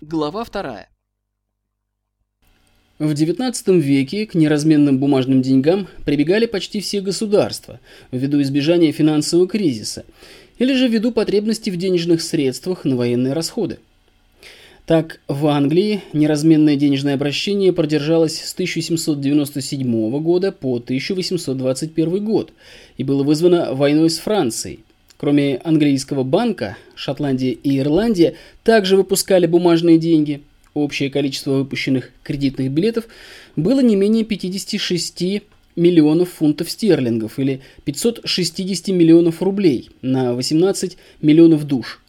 Глава вторая. В XIX веке к неразменным бумажным деньгам прибегали почти все государства ввиду избежания финансового кризиса или же ввиду потребности в денежных средствах на военные расходы. Так, в Англии неразменное денежное обращение продержалось с 1797 года по 1821 год и было вызвано войной с Францией – Кроме английского банка, Шотландия и Ирландия также выпускали бумажные деньги. Общее количество выпущенных кредитных билетов было не менее 56 миллионов фунтов стерлингов или 560 миллионов рублей на 18 миллионов душ.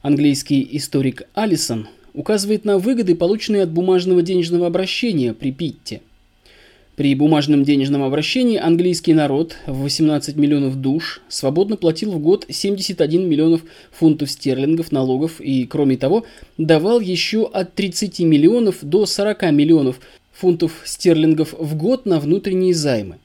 Английский историк Алисон указывает на выгоды, полученные от бумажного денежного обращения при Питте – при бумажном денежном обращении английский народ в 18 миллионов душ свободно платил в год 71 миллионов фунтов стерлингов налогов и, кроме того, давал еще от 30 миллионов до 40 миллионов фунтов стерлингов в год на внутренние займы.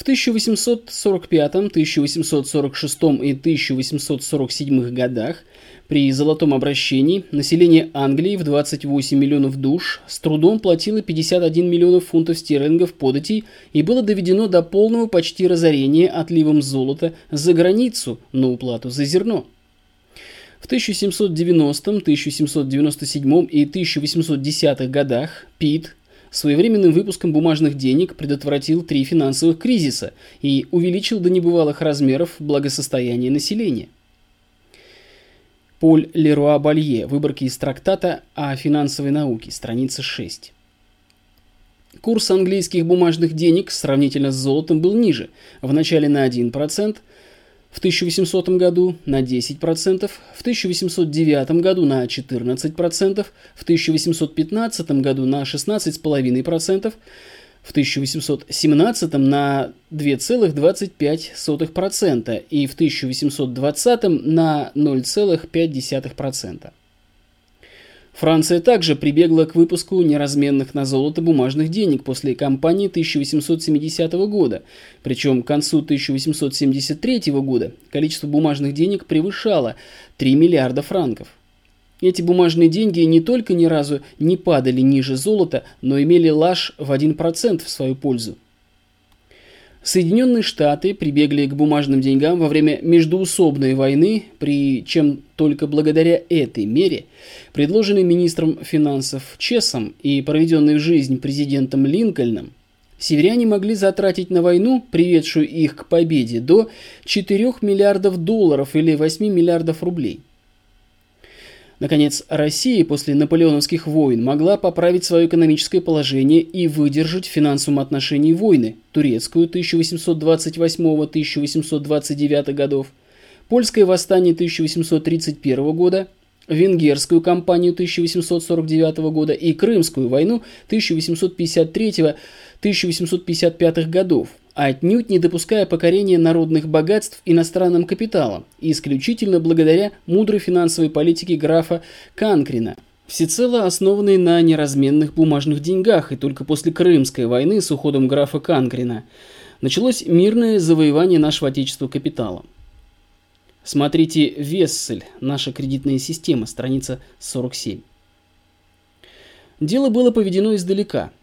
В 1845, 1846 и 1847 годах при золотом обращении население Англии в 28 миллионов душ с трудом платило 51 миллионов фунтов стерлингов податей и было доведено до полного почти разорения отливом золота за границу на уплату за зерно. В 1790, 1797 и 1810 годах Пит, своевременным выпуском бумажных денег предотвратил три финансовых кризиса и увеличил до небывалых размеров благосостояние населения. Поль Леруа Балье. Выборки из трактата о финансовой науке. Страница 6. Курс английских бумажных денег сравнительно с золотом был ниже. В начале на 1%, в 1800 году на 10%, в 1809 году на 14%, в 1815 году на 16,5%, в 1817 на 2,25% и в 1820 на 0,5%. Франция также прибегла к выпуску неразменных на золото бумажных денег после кампании 1870 года, причем к концу 1873 года количество бумажных денег превышало 3 миллиарда франков. Эти бумажные деньги не только ни разу не падали ниже золота, но имели лаж в 1% в свою пользу. Соединенные Штаты прибегли к бумажным деньгам во время междуусобной войны, при чем только благодаря этой мере, предложенной министром финансов Чесом и проведенной в жизнь президентом Линкольном, северяне могли затратить на войну, приведшую их к победе, до 4 миллиардов долларов или 8 миллиардов рублей. Наконец, Россия после наполеоновских войн могла поправить свое экономическое положение и выдержать в финансовом отношении войны турецкую 1828-1829 годов, польское восстание 1831 года, венгерскую кампанию 1849 года и крымскую войну 1853-1855 годов, отнюдь не допуская покорения народных богатств иностранным капиталом, исключительно благодаря мудрой финансовой политике графа Канкрина, всецело основанной на неразменных бумажных деньгах, и только после Крымской войны с уходом графа Канкрина началось мирное завоевание нашего отечества капиталом. Смотрите Вессель, наша кредитная система, страница 47. Дело было поведено издалека –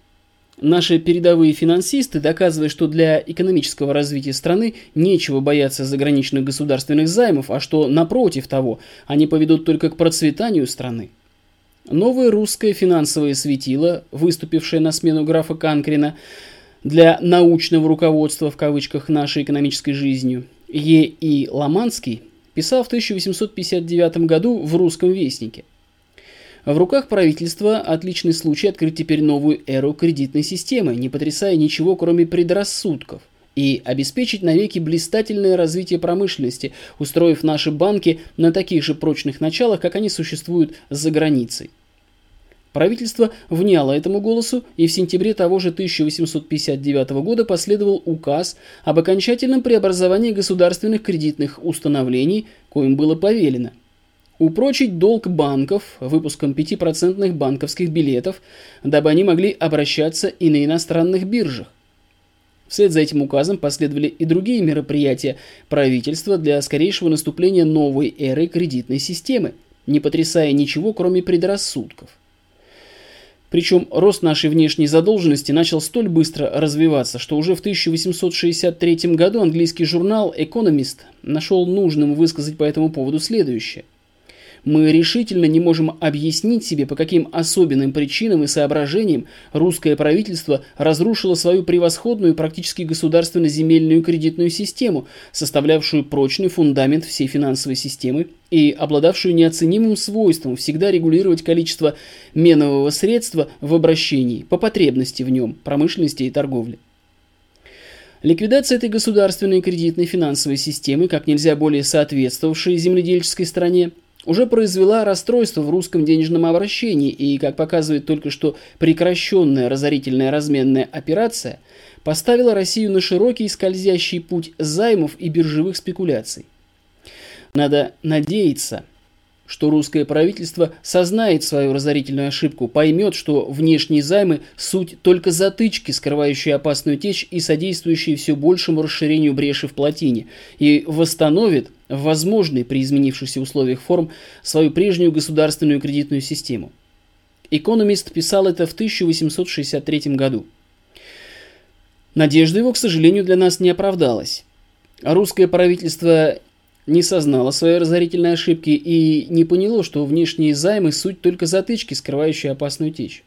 Наши передовые финансисты доказывают, что для экономического развития страны нечего бояться заграничных государственных займов, а что, напротив того, они поведут только к процветанию страны. Новое русское финансовое светило, выступившее на смену графа Канкрина для научного руководства в кавычках нашей экономической жизнью, Е. И. Ломанский писал в 1859 году в «Русском вестнике». В руках правительства отличный случай открыть теперь новую эру кредитной системы, не потрясая ничего, кроме предрассудков, и обеспечить навеки блистательное развитие промышленности, устроив наши банки на таких же прочных началах, как они существуют за границей. Правительство вняло этому голосу, и в сентябре того же 1859 года последовал указ об окончательном преобразовании государственных кредитных установлений, коим было повелено – Упрочить долг банков выпуском 5% банковских билетов, дабы они могли обращаться и на иностранных биржах. Вслед за этим указом последовали и другие мероприятия правительства для скорейшего наступления новой эры кредитной системы, не потрясая ничего, кроме предрассудков. Причем рост нашей внешней задолженности начал столь быстро развиваться, что уже в 1863 году английский журнал «Экономист» нашел нужным высказать по этому поводу следующее – мы решительно не можем объяснить себе, по каким особенным причинам и соображениям русское правительство разрушило свою превосходную практически государственно-земельную кредитную систему, составлявшую прочный фундамент всей финансовой системы и обладавшую неоценимым свойством всегда регулировать количество менового средства в обращении по потребности в нем, промышленности и торговли. Ликвидация этой государственной кредитной финансовой системы, как нельзя более соответствовавшей земледельческой стране, уже произвела расстройство в русском денежном обращении и, как показывает только что прекращенная разорительная разменная операция, поставила Россию на широкий скользящий путь займов и биржевых спекуляций. Надо надеяться, что русское правительство сознает свою разорительную ошибку, поймет, что внешние займы – суть только затычки, скрывающие опасную течь и содействующие все большему расширению бреши в плотине, и восстановит в возможной при изменившихся условиях форм свою прежнюю государственную кредитную систему. Экономист писал это в 1863 году. Надежда его, к сожалению, для нас не оправдалась. Русское правительство не сознало своей разорительной ошибки и не поняло, что внешние займы – суть только затычки, скрывающие опасную течь.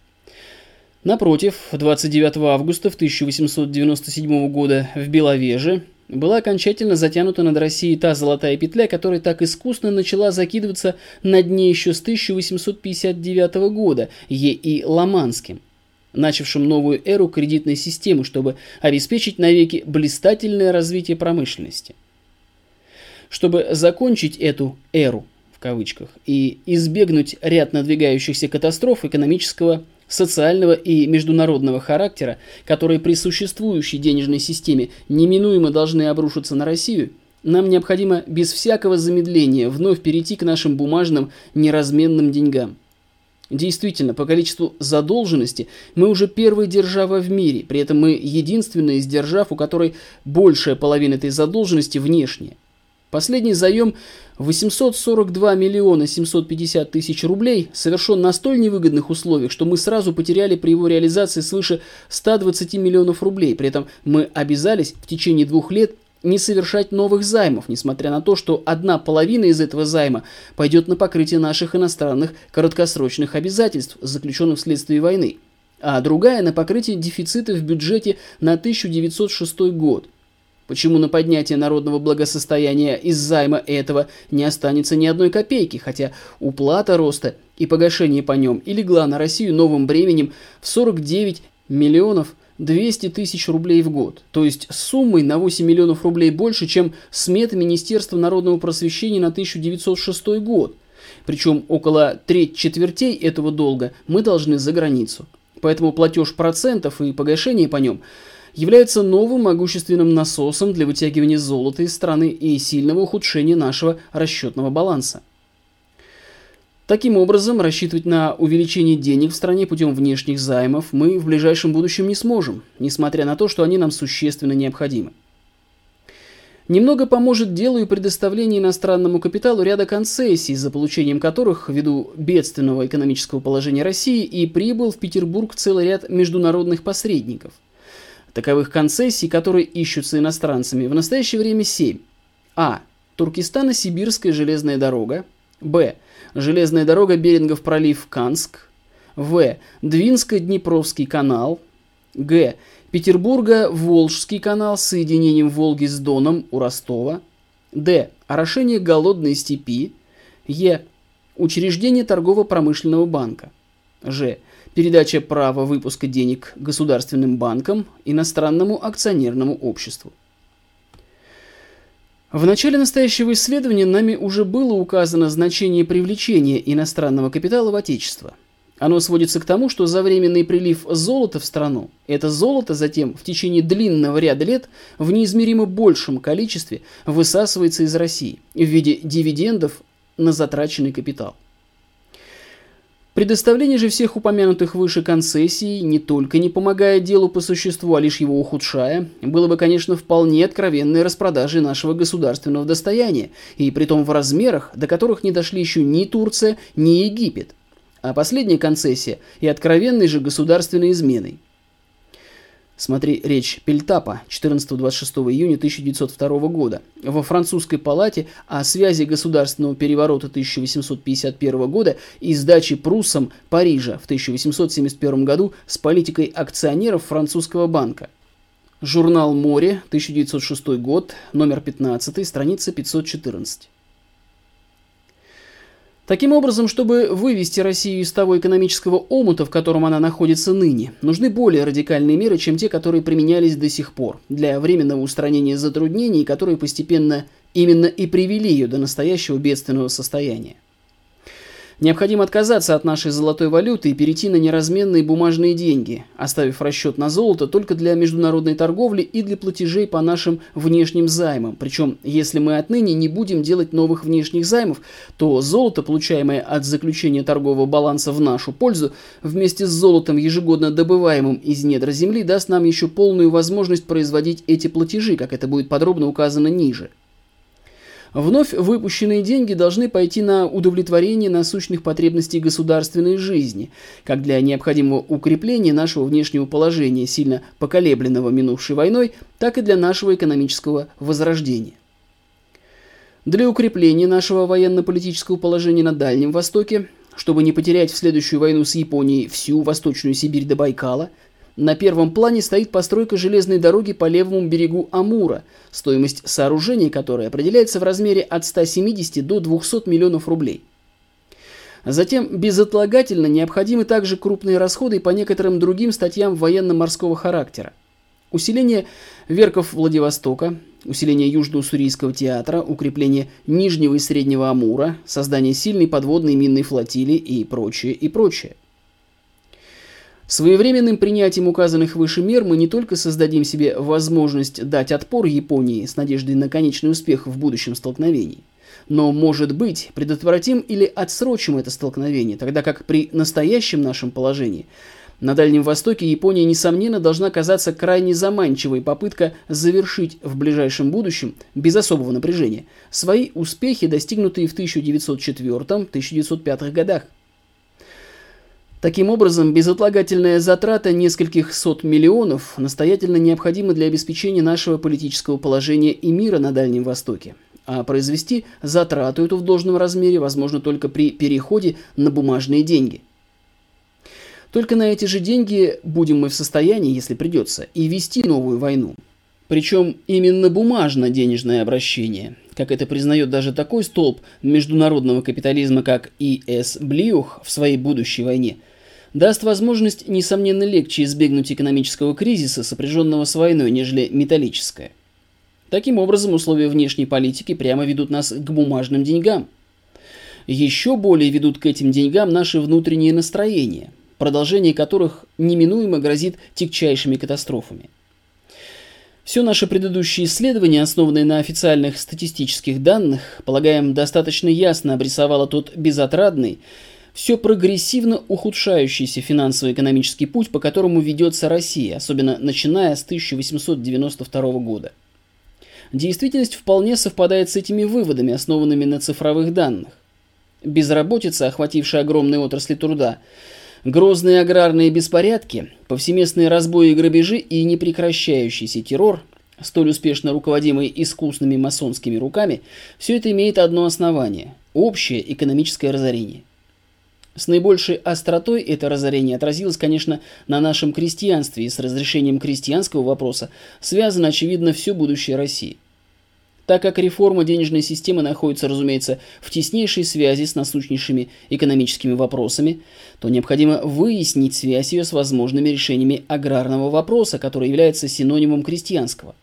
Напротив, 29 августа в 1897 года в Беловеже была окончательно затянута над Россией та золотая петля, которая так искусно начала закидываться на дне еще с 1859 года Е.И. Ломанским, начавшим новую эру кредитной системы, чтобы обеспечить навеки блистательное развитие промышленности. Чтобы закончить эту «эру» в кавычках и избегнуть ряд надвигающихся катастроф экономического, социального и международного характера, которые при существующей денежной системе неминуемо должны обрушиться на Россию, нам необходимо без всякого замедления вновь перейти к нашим бумажным неразменным деньгам. Действительно, по количеству задолженности мы уже первая держава в мире, при этом мы единственная из держав, у которой большая половина этой задолженности внешняя. Последний заем 842 миллиона 750 тысяч рублей совершен на столь невыгодных условиях, что мы сразу потеряли при его реализации свыше 120 миллионов рублей. При этом мы обязались в течение двух лет не совершать новых займов, несмотря на то, что одна половина из этого займа пойдет на покрытие наших иностранных краткосрочных обязательств, заключенных вследствие войны, а другая на покрытие дефицита в бюджете на 1906 год – Почему на поднятие народного благосостояния из займа этого не останется ни одной копейки, хотя уплата роста и погашение по нем и легла на Россию новым бременем в 49 миллионов 200 тысяч рублей в год, то есть суммой на 8 миллионов рублей больше, чем смета Министерства народного просвещения на 1906 год. Причем около треть четвертей этого долга мы должны за границу. Поэтому платеж процентов и погашение по нем – является новым могущественным насосом для вытягивания золота из страны и сильного ухудшения нашего расчетного баланса. Таким образом, рассчитывать на увеличение денег в стране путем внешних займов мы в ближайшем будущем не сможем, несмотря на то, что они нам существенно необходимы. Немного поможет делу и предоставление иностранному капиталу ряда концессий, за получением которых, ввиду бедственного экономического положения России, и прибыл в Петербург целый ряд международных посредников – Таковых концессий, которые ищутся иностранцами, в настоящее время 7. А. Туркестано-Сибирская железная дорога. Б. Железная дорога Берингов пролив Канск. В. Двинско-Днепровский канал. Г. Петербурга-Волжский канал с соединением Волги с Доном у Ростова. Д. Орошение голодной степи. Е. Учреждение торгово-промышленного банка. Ж передача права выпуска денег государственным банкам, иностранному акционерному обществу. В начале настоящего исследования нами уже было указано значение привлечения иностранного капитала в Отечество. Оно сводится к тому, что за временный прилив золота в страну, это золото затем в течение длинного ряда лет в неизмеримо большем количестве высасывается из России в виде дивидендов на затраченный капитал. Предоставление же всех упомянутых выше концессий не только не помогает делу по существу, а лишь его ухудшая, было бы, конечно, вполне откровенной распродажей нашего государственного достояния, и притом в размерах, до которых не дошли еще ни Турция, ни Египет. А последняя концессия и откровенной же государственной изменой. Смотри речь Пельтапа 14-26 июня 1902 года во французской палате о связи государственного переворота 1851 года и сдачи пруссам Парижа в 1871 году с политикой акционеров французского банка. Журнал «Море», 1906 год, номер 15, страница 514. Таким образом, чтобы вывести Россию из того экономического омута, в котором она находится ныне, нужны более радикальные меры, чем те, которые применялись до сих пор, для временного устранения затруднений, которые постепенно именно и привели ее до настоящего бедственного состояния. Необходимо отказаться от нашей золотой валюты и перейти на неразменные бумажные деньги, оставив расчет на золото только для международной торговли и для платежей по нашим внешним займам. Причем, если мы отныне не будем делать новых внешних займов, то золото, получаемое от заключения торгового баланса в нашу пользу, вместе с золотом, ежегодно добываемым из недр земли, даст нам еще полную возможность производить эти платежи, как это будет подробно указано ниже. Вновь выпущенные деньги должны пойти на удовлетворение насущных потребностей государственной жизни, как для необходимого укрепления нашего внешнего положения, сильно поколебленного минувшей войной, так и для нашего экономического возрождения. Для укрепления нашего военно-политического положения на Дальнем Востоке, чтобы не потерять в следующую войну с Японией всю Восточную Сибирь до Байкала – на первом плане стоит постройка железной дороги по левому берегу Амура, стоимость сооружения которой определяется в размере от 170 до 200 миллионов рублей. Затем безотлагательно необходимы также крупные расходы по некоторым другим статьям военно-морского характера. Усиление верков Владивостока, усиление Южно-Уссурийского театра, укрепление Нижнего и Среднего Амура, создание сильной подводной минной флотилии и прочее, и прочее. Своевременным принятием указанных выше мер мы не только создадим себе возможность дать отпор Японии с надеждой на конечный успех в будущем столкновении, но, может быть, предотвратим или отсрочим это столкновение, тогда как при настоящем нашем положении на Дальнем Востоке Япония, несомненно, должна казаться крайне заманчивой попытка завершить в ближайшем будущем, без особого напряжения, свои успехи, достигнутые в 1904-1905 годах. Таким образом, безотлагательная затрата нескольких сот миллионов настоятельно необходима для обеспечения нашего политического положения и мира на Дальнем Востоке. А произвести затрату эту в должном размере возможно только при переходе на бумажные деньги. Только на эти же деньги будем мы в состоянии, если придется, и вести новую войну. Причем именно бумажно-денежное обращение, как это признает даже такой столб международного капитализма, как И.С. Блиух в своей будущей войне – даст возможность, несомненно, легче избегнуть экономического кризиса, сопряженного с войной, нежели металлическое. Таким образом, условия внешней политики прямо ведут нас к бумажным деньгам. Еще более ведут к этим деньгам наши внутренние настроения, продолжение которых неминуемо грозит тягчайшими катастрофами. Все наши предыдущие исследования, основанные на официальных статистических данных, полагаем, достаточно ясно обрисовало тот безотрадный, все прогрессивно ухудшающийся финансово-экономический путь, по которому ведется Россия, особенно начиная с 1892 года. Действительность вполне совпадает с этими выводами, основанными на цифровых данных. Безработица, охватившая огромные отрасли труда, грозные аграрные беспорядки, повсеместные разбои и грабежи и непрекращающийся террор, столь успешно руководимый искусными масонскими руками, все это имеет одно основание – общее экономическое разорение. С наибольшей остротой это разорение отразилось, конечно, на нашем крестьянстве, и с разрешением крестьянского вопроса связано, очевидно, все будущее России. Так как реформа денежной системы находится, разумеется, в теснейшей связи с насущнейшими экономическими вопросами, то необходимо выяснить связь ее с возможными решениями аграрного вопроса, который является синонимом крестьянского.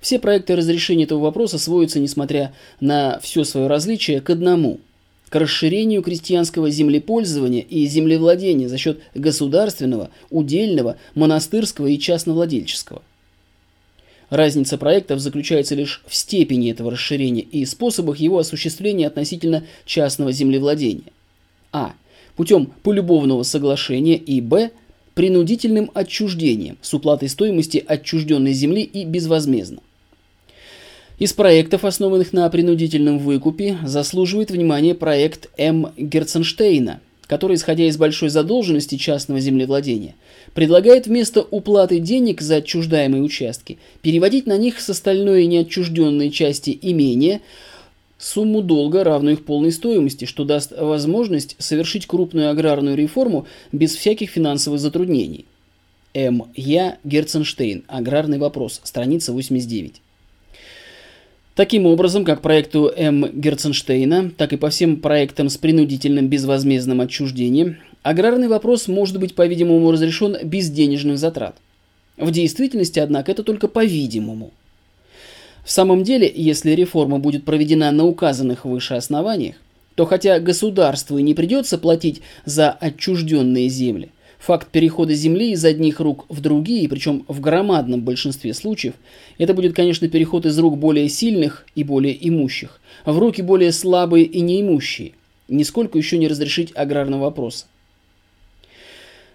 Все проекты разрешения этого вопроса сводятся, несмотря на все свое различие, к одному – к расширению крестьянского землепользования и землевладения за счет государственного, удельного, монастырского и частновладельческого. Разница проектов заключается лишь в степени этого расширения и способах его осуществления относительно частного землевладения. А. путем полюбовного соглашения и б. принудительным отчуждением с уплатой стоимости отчужденной земли и безвозмездно. Из проектов, основанных на принудительном выкупе, заслуживает внимания проект М. Герценштейна, который, исходя из большой задолженности частного землевладения, предлагает вместо уплаты денег за отчуждаемые участки переводить на них с остальной неотчужденной части имения сумму долга, равную их полной стоимости, что даст возможность совершить крупную аграрную реформу без всяких финансовых затруднений. М. Я. Герценштейн. Аграрный вопрос. Страница 89. Таким образом, как проекту М. Герценштейна, так и по всем проектам с принудительным безвозмездным отчуждением, аграрный вопрос может быть, по-видимому, разрешен без денежных затрат. В действительности, однако, это только по-видимому. В самом деле, если реформа будет проведена на указанных выше основаниях, то хотя государству и не придется платить за отчужденные земли, Факт перехода земли из одних рук в другие, причем в громадном большинстве случаев, это будет, конечно, переход из рук более сильных и более имущих, в руки более слабые и неимущие. Нисколько еще не разрешить аграрного вопроса.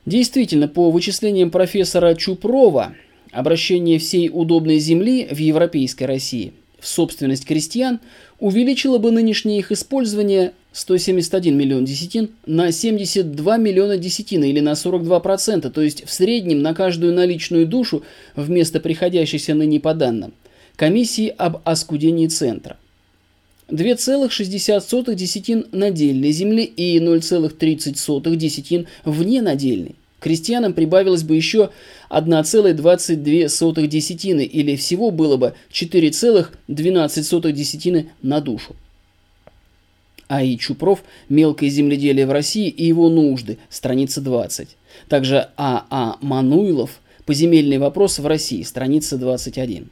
Действительно, по вычислениям профессора Чупрова, обращение всей удобной земли в европейской России в собственность крестьян увеличило бы нынешнее их использование 171 миллион десятин на 72 миллиона десятин или на 42%, то есть в среднем на каждую наличную душу вместо приходящейся ныне по данным комиссии об оскудении центра. 2,60 десятин надельной земли и 0,30 десятин вне надельной. Крестьянам прибавилось бы еще 1,22 десятины или всего было бы 4,12 десятины на душу. А.И. Чупров «Мелкое земледелие в России и его нужды», страница 20. Также А.А. А. Мануилов «Поземельный вопрос в России», страница 21.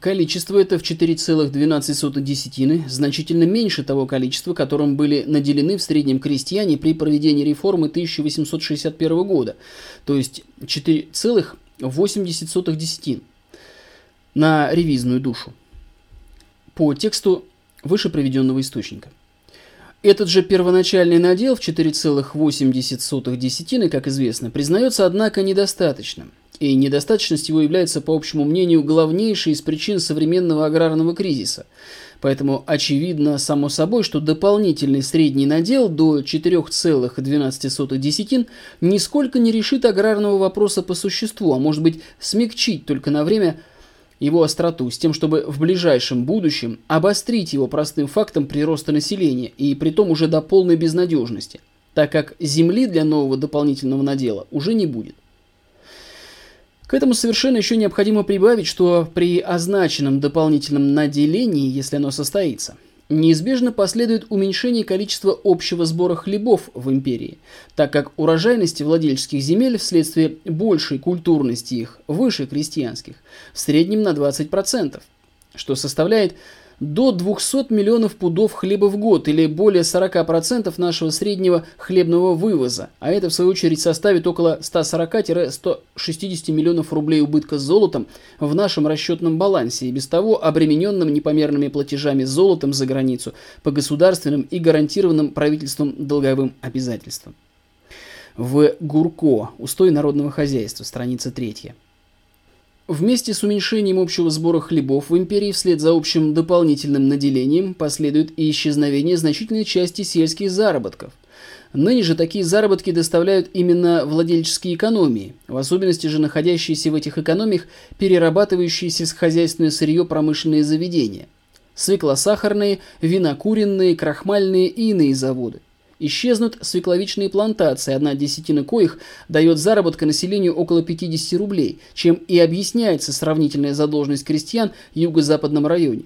Количество это в 4,12 десятины значительно меньше того количества, которым были наделены в среднем крестьяне при проведении реформы 1861 года, то есть 4,80 десятин на ревизную душу по тексту выше приведенного источника. Этот же первоначальный надел в 4,8 десятины, как известно, признается, однако, недостаточным. И недостаточность его является, по общему мнению, главнейшей из причин современного аграрного кризиса. Поэтому очевидно, само собой, что дополнительный средний надел до 4,12 десятин нисколько не решит аграрного вопроса по существу, а может быть смягчить только на время – его остроту с тем, чтобы в ближайшем будущем обострить его простым фактом прироста населения и при том уже до полной безнадежности, так как земли для нового дополнительного надела уже не будет. К этому совершенно еще необходимо прибавить, что при означенном дополнительном наделении, если оно состоится – неизбежно последует уменьшение количества общего сбора хлебов в империи, так как урожайности владельческих земель вследствие большей культурности их выше крестьянских, в среднем на 20%, что составляет до 200 миллионов пудов хлеба в год или более 40% нашего среднего хлебного вывоза, а это в свою очередь составит около 140-160 миллионов рублей убытка золотом в нашем расчетном балансе и без того обремененным непомерными платежами золотом за границу по государственным и гарантированным правительством долговым обязательствам. В Гурко. Устой народного хозяйства. Страница 3. Вместе с уменьшением общего сбора хлебов в империи вслед за общим дополнительным наделением последует и исчезновение значительной части сельских заработков. Ныне же такие заработки доставляют именно владельческие экономии, в особенности же находящиеся в этих экономиях перерабатывающие сельскохозяйственное сырье промышленные заведения. Свеклосахарные, винокуренные, крахмальные и иные заводы. Исчезнут свекловичные плантации, одна десятина коих дает заработка населению около 50 рублей, чем и объясняется сравнительная задолженность крестьян в юго-западном районе.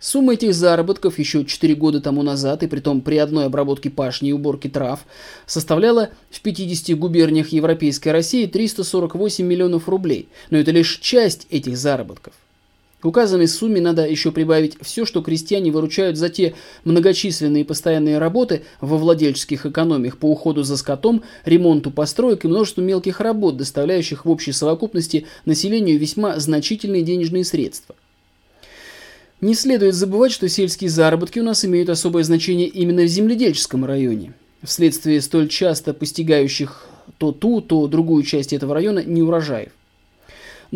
Сумма этих заработков еще 4 года тому назад, и притом при одной обработке пашни и уборке трав, составляла в 50 губерниях Европейской России 348 миллионов рублей. Но это лишь часть этих заработков. К указанной сумме надо еще прибавить все, что крестьяне выручают за те многочисленные постоянные работы во владельческих экономиях по уходу за скотом, ремонту построек и множеству мелких работ, доставляющих в общей совокупности населению весьма значительные денежные средства. Не следует забывать, что сельские заработки у нас имеют особое значение именно в земледельческом районе. вследствие столь часто постигающих то ту, то другую часть этого района неурожаев.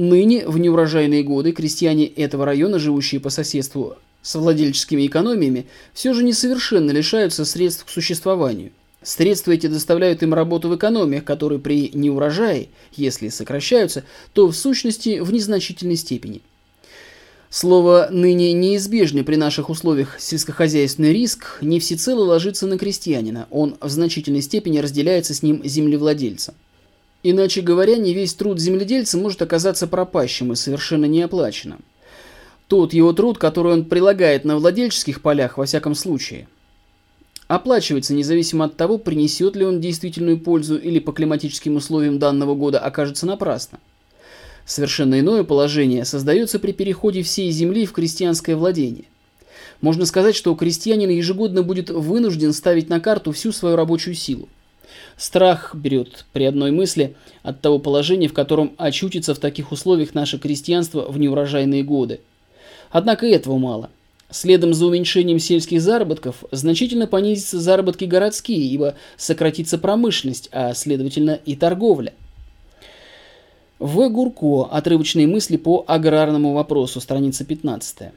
Ныне, в неурожайные годы, крестьяне этого района, живущие по соседству с владельческими экономиями, все же несовершенно лишаются средств к существованию. Средства эти доставляют им работу в экономиях, которые при неурожае, если сокращаются, то в сущности в незначительной степени. Слово «ныне неизбежный при наших условиях сельскохозяйственный риск» не всецело ложится на крестьянина, он в значительной степени разделяется с ним землевладельцем. Иначе говоря, не весь труд земледельца может оказаться пропащим и совершенно неоплаченным. Тот его труд, который он прилагает на владельческих полях, во всяком случае, оплачивается независимо от того, принесет ли он действительную пользу или по климатическим условиям данного года окажется напрасно. Совершенно иное положение создается при переходе всей земли в крестьянское владение. Можно сказать, что крестьянин ежегодно будет вынужден ставить на карту всю свою рабочую силу. Страх берет при одной мысли от того положения, в котором очутится в таких условиях наше крестьянство в неурожайные годы. Однако этого мало. Следом за уменьшением сельских заработков значительно понизятся заработки городские, ибо сократится промышленность, а следовательно и торговля. В. Гурко. Отрывочные мысли по аграрному вопросу. Страница 15.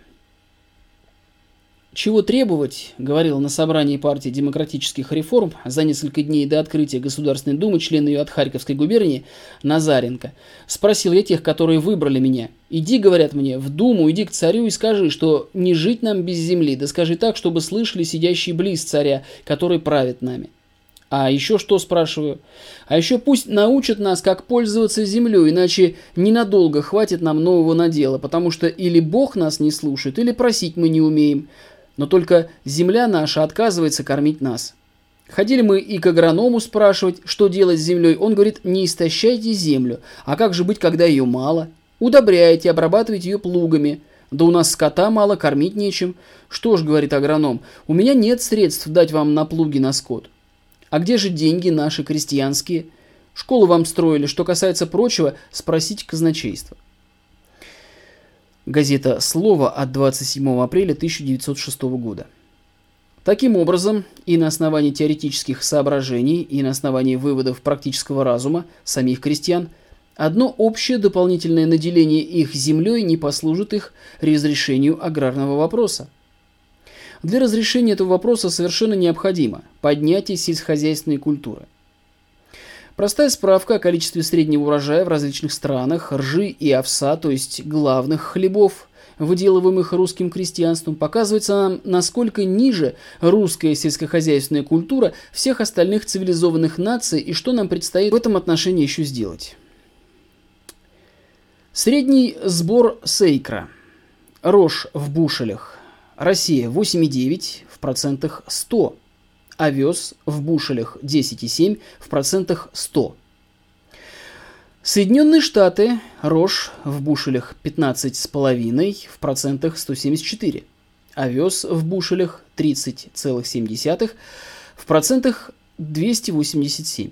Чего требовать, говорил на собрании партии демократических реформ за несколько дней до открытия Государственной Думы член ее от Харьковской губернии Назаренко. Спросил я тех, которые выбрали меня. Иди, говорят мне, в Думу, иди к царю и скажи, что не жить нам без земли, да скажи так, чтобы слышали сидящие близ царя, который правит нами. А еще что, спрашиваю? А еще пусть научат нас, как пользоваться землей, иначе ненадолго хватит нам нового надела, потому что или Бог нас не слушает, или просить мы не умеем. Но только земля наша отказывается кормить нас. Ходили мы и к агроному спрашивать, что делать с землей. Он говорит, не истощайте землю. А как же быть, когда ее мало? Удобряйте, обрабатывайте ее плугами. Да у нас скота мало, кормить нечем. Что ж, говорит агроном, у меня нет средств дать вам на плуги на скот. А где же деньги наши крестьянские? Школу вам строили. Что касается прочего, спросите казначейство. Газета «Слово» от 27 апреля 1906 года. Таким образом, и на основании теоретических соображений, и на основании выводов практического разума самих крестьян, одно общее дополнительное наделение их землей не послужит их разрешению аграрного вопроса. Для разрешения этого вопроса совершенно необходимо поднятие сельскохозяйственной культуры. Простая справка о количестве среднего урожая в различных странах, ржи и овса, то есть главных хлебов, выделываемых русским крестьянством, показывается нам, насколько ниже русская сельскохозяйственная культура всех остальных цивилизованных наций и что нам предстоит в этом отношении еще сделать. Средний сбор сейкра. Рожь в бушелях Россия 8,9 в процентах 100. Овес в бушелях 10,7 в процентах 100. Соединенные Штаты, рожь в бушелях 15,5 в процентах 174. Овес в бушелях 30,7 в процентах 287.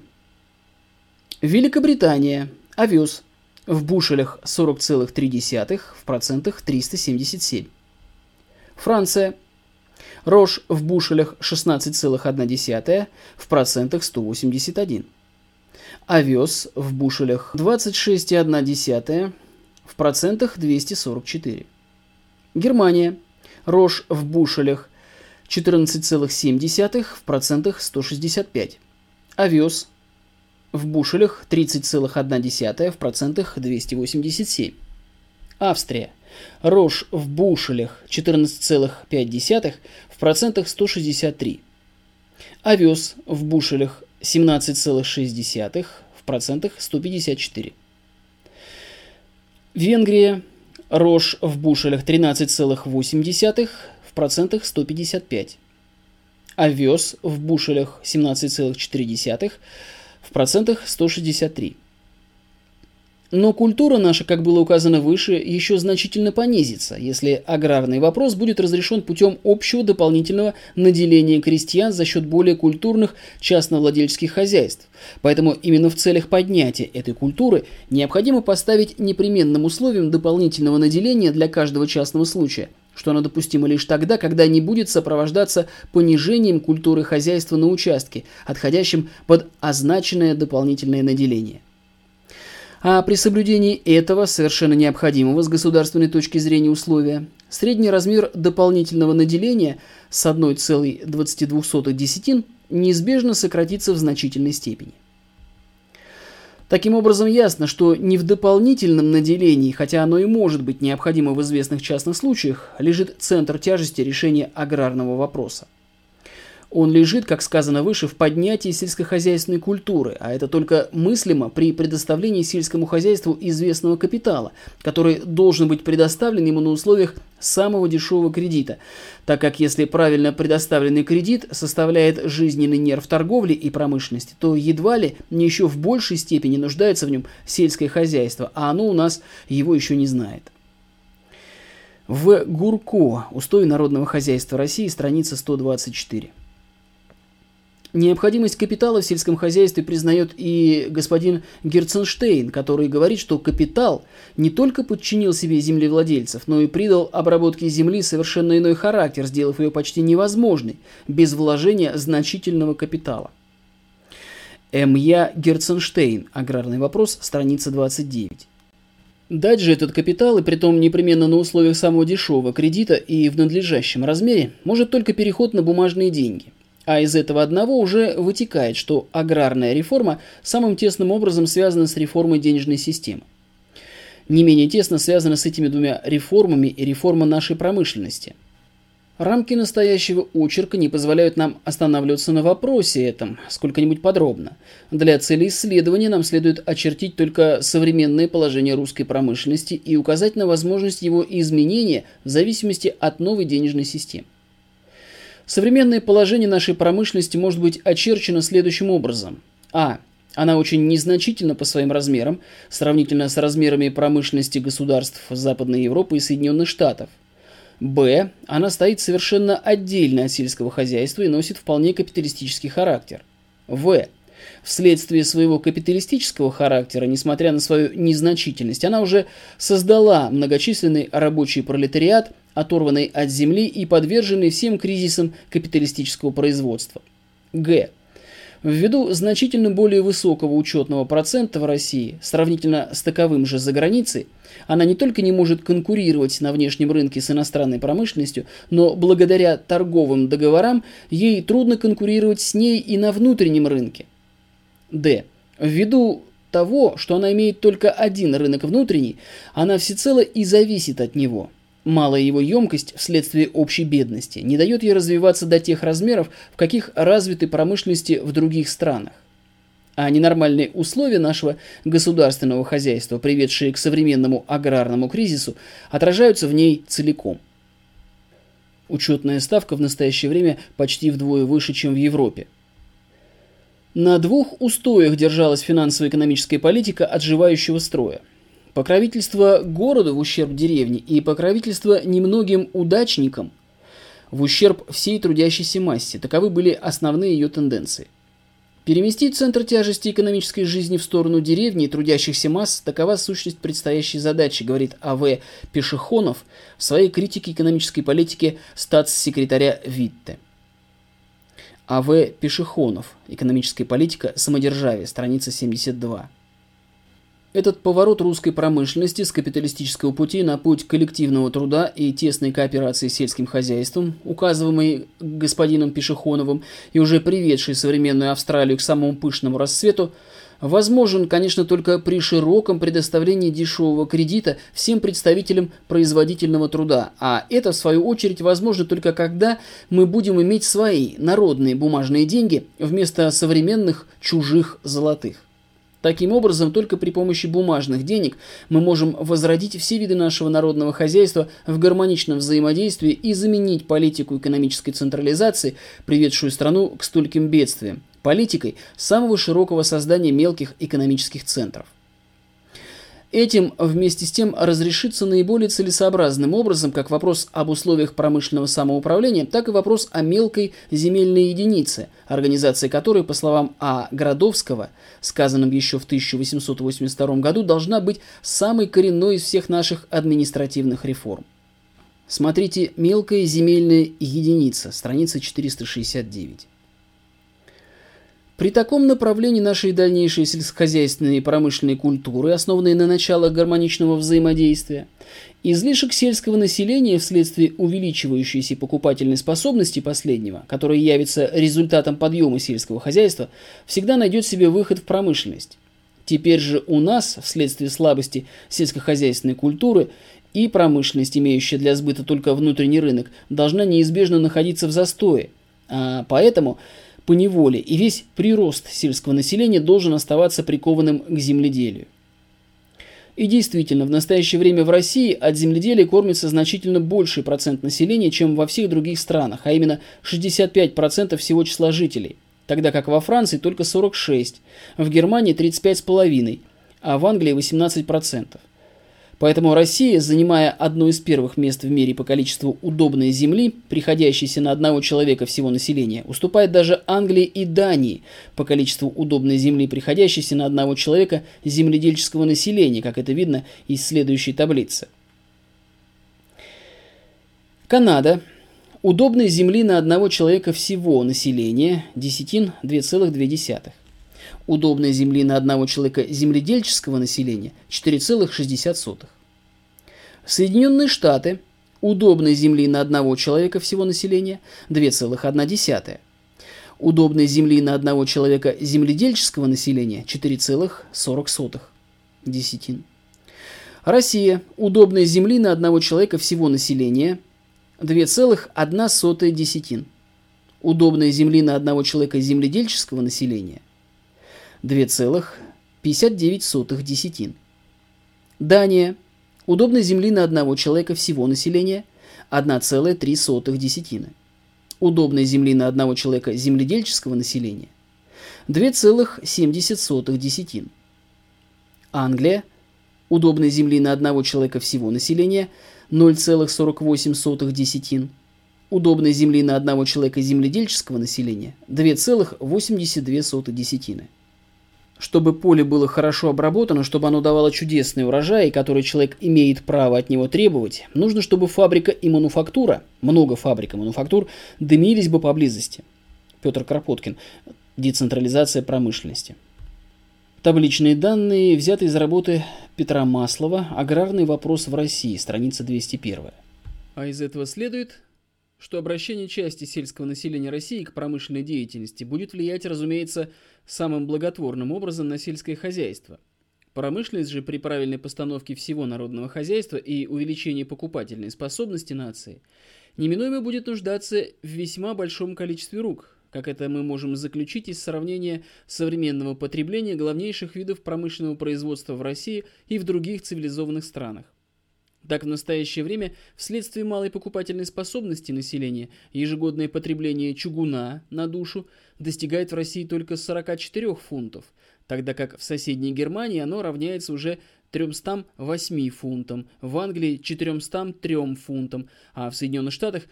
Великобритания. Овес в бушелях 40,3 в процентах 377. Франция. Рожь в бушелях 16,1, в процентах 181. Овес в бушелях 26,1, в процентах 244. Германия. Рожь в бушелях 14,7, в процентах 165. Овес в бушелях 30,1, в процентах 287. Австрия. Рожь в бушелях 14,5, в процентах 163. Овес в бушелях 17,6, в процентах 154. Венгрия. Рожь в бушелях 13,8, в процентах 155. Овес в бушелях 17,4, в процентах 163. Но культура наша, как было указано выше, еще значительно понизится, если аграрный вопрос будет разрешен путем общего дополнительного наделения крестьян за счет более культурных частновладельческих хозяйств. Поэтому именно в целях поднятия этой культуры необходимо поставить непременным условием дополнительного наделения для каждого частного случая что оно допустимо лишь тогда, когда не будет сопровождаться понижением культуры хозяйства на участке, отходящим под означенное дополнительное наделение. А при соблюдении этого совершенно необходимого с государственной точки зрения условия, средний размер дополнительного наделения с 1,22 десятин неизбежно сократится в значительной степени. Таким образом, ясно, что не в дополнительном наделении, хотя оно и может быть необходимо в известных частных случаях, лежит центр тяжести решения аграрного вопроса. Он лежит, как сказано выше, в поднятии сельскохозяйственной культуры, а это только мыслимо при предоставлении сельскому хозяйству известного капитала, который должен быть предоставлен ему на условиях самого дешевого кредита, так как если правильно предоставленный кредит составляет жизненный нерв торговли и промышленности, то едва ли не еще в большей степени нуждается в нем сельское хозяйство, а оно у нас его еще не знает. В Гурко. Устой народного хозяйства России. Страница 124. Необходимость капитала в сельском хозяйстве признает и господин Герценштейн, который говорит, что капитал не только подчинил себе землевладельцев, но и придал обработке земли совершенно иной характер, сделав ее почти невозможной, без вложения значительного капитала. М.Я. Герценштейн. Аграрный вопрос. Страница 29. Дать же этот капитал, и притом непременно на условиях самого дешевого кредита и в надлежащем размере, может только переход на бумажные деньги – а из этого одного уже вытекает, что аграрная реформа самым тесным образом связана с реформой денежной системы. Не менее тесно связана с этими двумя реформами и реформа нашей промышленности. Рамки настоящего очерка не позволяют нам останавливаться на вопросе этом сколько-нибудь подробно. Для цели исследования нам следует очертить только современное положение русской промышленности и указать на возможность его изменения в зависимости от новой денежной системы. Современное положение нашей промышленности может быть очерчено следующим образом. А. Она очень незначительна по своим размерам, сравнительно с размерами промышленности государств Западной Европы и Соединенных Штатов. Б. Она стоит совершенно отдельно от сельского хозяйства и носит вполне капиталистический характер. В. Вследствие своего капиталистического характера, несмотря на свою незначительность, она уже создала многочисленный рабочий пролетариат, оторванный от земли и подверженный всем кризисам капиталистического производства. Г. Ввиду значительно более высокого учетного процента в России, сравнительно с таковым же за границей, она не только не может конкурировать на внешнем рынке с иностранной промышленностью, но благодаря торговым договорам ей трудно конкурировать с ней и на внутреннем рынке. Д. Ввиду того, что она имеет только один рынок внутренний, она всецело и зависит от него – Малая его емкость вследствие общей бедности не дает ей развиваться до тех размеров, в каких развиты промышленности в других странах. А ненормальные условия нашего государственного хозяйства, приведшие к современному аграрному кризису, отражаются в ней целиком. Учетная ставка в настоящее время почти вдвое выше, чем в Европе. На двух устоях держалась финансово-экономическая политика отживающего строя – Покровительство городу в ущерб деревне и покровительство немногим удачникам в ущерб всей трудящейся массе. Таковы были основные ее тенденции. Переместить центр тяжести экономической жизни в сторону деревни и трудящихся масс – такова сущность предстоящей задачи, говорит А.В. Пешехонов в своей критике экономической политики статс-секретаря Витте. А.В. Пешехонов. Экономическая политика. Самодержавие. Страница 72. Этот поворот русской промышленности с капиталистического пути на путь коллективного труда и тесной кооперации с сельским хозяйством, указываемый господином Пешехоновым и уже приведший современную Австралию к самому пышному расцвету, возможен, конечно, только при широком предоставлении дешевого кредита всем представителям производительного труда, а это, в свою очередь, возможно только когда мы будем иметь свои народные бумажные деньги вместо современных чужих золотых. Таким образом, только при помощи бумажных денег мы можем возродить все виды нашего народного хозяйства в гармоничном взаимодействии и заменить политику экономической централизации, приведшую страну к стольким бедствиям, политикой самого широкого создания мелких экономических центров. Этим вместе с тем разрешится наиболее целесообразным образом как вопрос об условиях промышленного самоуправления, так и вопрос о мелкой земельной единице, организация которой, по словам А. Градовского, сказанным еще в 1882 году, должна быть самой коренной из всех наших административных реформ. Смотрите «Мелкая земельная единица», страница 469. При таком направлении нашей дальнейшей сельскохозяйственной и промышленной культуры, основанной на началах гармоничного взаимодействия, излишек сельского населения вследствие увеличивающейся покупательной способности последнего, которая явится результатом подъема сельского хозяйства, всегда найдет себе выход в промышленность. Теперь же у нас, вследствие слабости сельскохозяйственной культуры и промышленность, имеющая для сбыта только внутренний рынок, должна неизбежно находиться в застое. А поэтому по неволе, и весь прирост сельского населения должен оставаться прикованным к земледелию. И действительно, в настоящее время в России от земледелия кормится значительно больший процент населения, чем во всех других странах, а именно 65% всего числа жителей, тогда как во Франции только 46%, в Германии 35,5%, а в Англии 18%. Поэтому Россия, занимая одно из первых мест в мире по количеству удобной земли, приходящейся на одного человека всего населения, уступает даже Англии и Дании по количеству удобной земли, приходящейся на одного человека земледельческого населения, как это видно из следующей таблицы. Канада. Удобной земли на одного человека всего населения десятин 2,2 удобной земли на одного человека земледельческого населения 4,60. Соединенные Штаты удобной земли на одного человека всего населения 2,1. Удобной земли на одного человека земледельческого населения 4,40 десятин. Россия. Удобной земли на одного человека всего населения 2,1 десятин. Удобной земли на одного человека земледельческого населения 2,59 десятин. Дания. Удобной земли на одного человека всего населения 1,3 десятины. Удобной земли на одного человека земледельческого населения 2,70 десятин. Англия. Удобной земли на одного человека всего населения 0,48 десятин. Удобной земли на одного человека земледельческого населения 2,82 десятины чтобы поле было хорошо обработано, чтобы оно давало чудесный урожай, который человек имеет право от него требовать, нужно, чтобы фабрика и мануфактура, много фабрик и мануфактур, дымились бы поблизости. Петр Кропоткин. Децентрализация промышленности. Табличные данные взяты из работы Петра Маслова «Аграрный вопрос в России», страница 201. А из этого следует, что обращение части сельского населения России к промышленной деятельности будет влиять, разумеется, самым благотворным образом на сельское хозяйство. Промышленность же при правильной постановке всего народного хозяйства и увеличении покупательной способности нации неминуемо будет нуждаться в весьма большом количестве рук, как это мы можем заключить из сравнения современного потребления главнейших видов промышленного производства в России и в других цивилизованных странах. Так, в настоящее время, вследствие малой покупательной способности населения, ежегодное потребление чугуна на душу достигает в России только 44 фунтов, тогда как в соседней Германии оно равняется уже 308 фунтам, в Англии 403 фунтам, а в Соединенных Штатах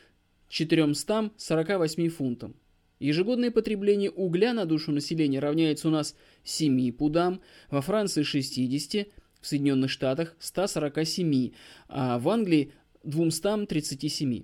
448 фунтам. Ежегодное потребление угля на душу населения равняется у нас 7 пудам, во Франции 60, в Соединенных Штатах 147, а в Англии 237.